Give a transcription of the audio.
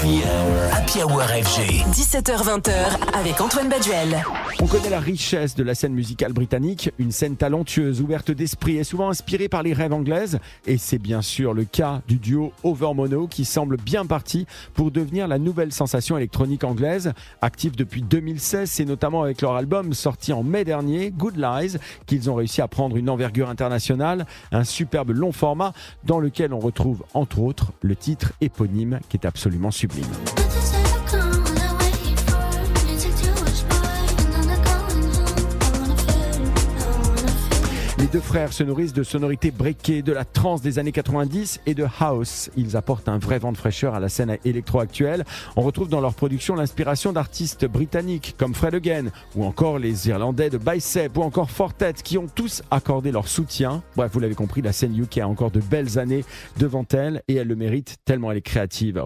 Happy Hour FG. 17h20h avec Antoine Baduel. On connaît la richesse de la scène musicale britannique, une scène talentueuse, ouverte d'esprit et souvent inspirée par les rêves anglaises. Et c'est bien sûr le cas du duo Overmono qui semble bien parti pour devenir la nouvelle sensation électronique anglaise. Active depuis 2016, c'est notamment avec leur album sorti en mai dernier, Good Lies, qu'ils ont réussi à prendre une envergure internationale, un superbe long format dans lequel on retrouve entre autres le titre éponyme qui est absolument sublime. Les deux frères se nourrissent de sonorités breakées, de la trance des années 90 et de house. Ils apportent un vrai vent de fraîcheur à la scène électro actuelle. On retrouve dans leur production l'inspiration d'artistes britanniques comme Fred Again ou encore les Irlandais de Bicep ou encore Fortet qui ont tous accordé leur soutien. Bref, vous l'avez compris, la scène UK a encore de belles années devant elle et elle le mérite tellement elle est créative.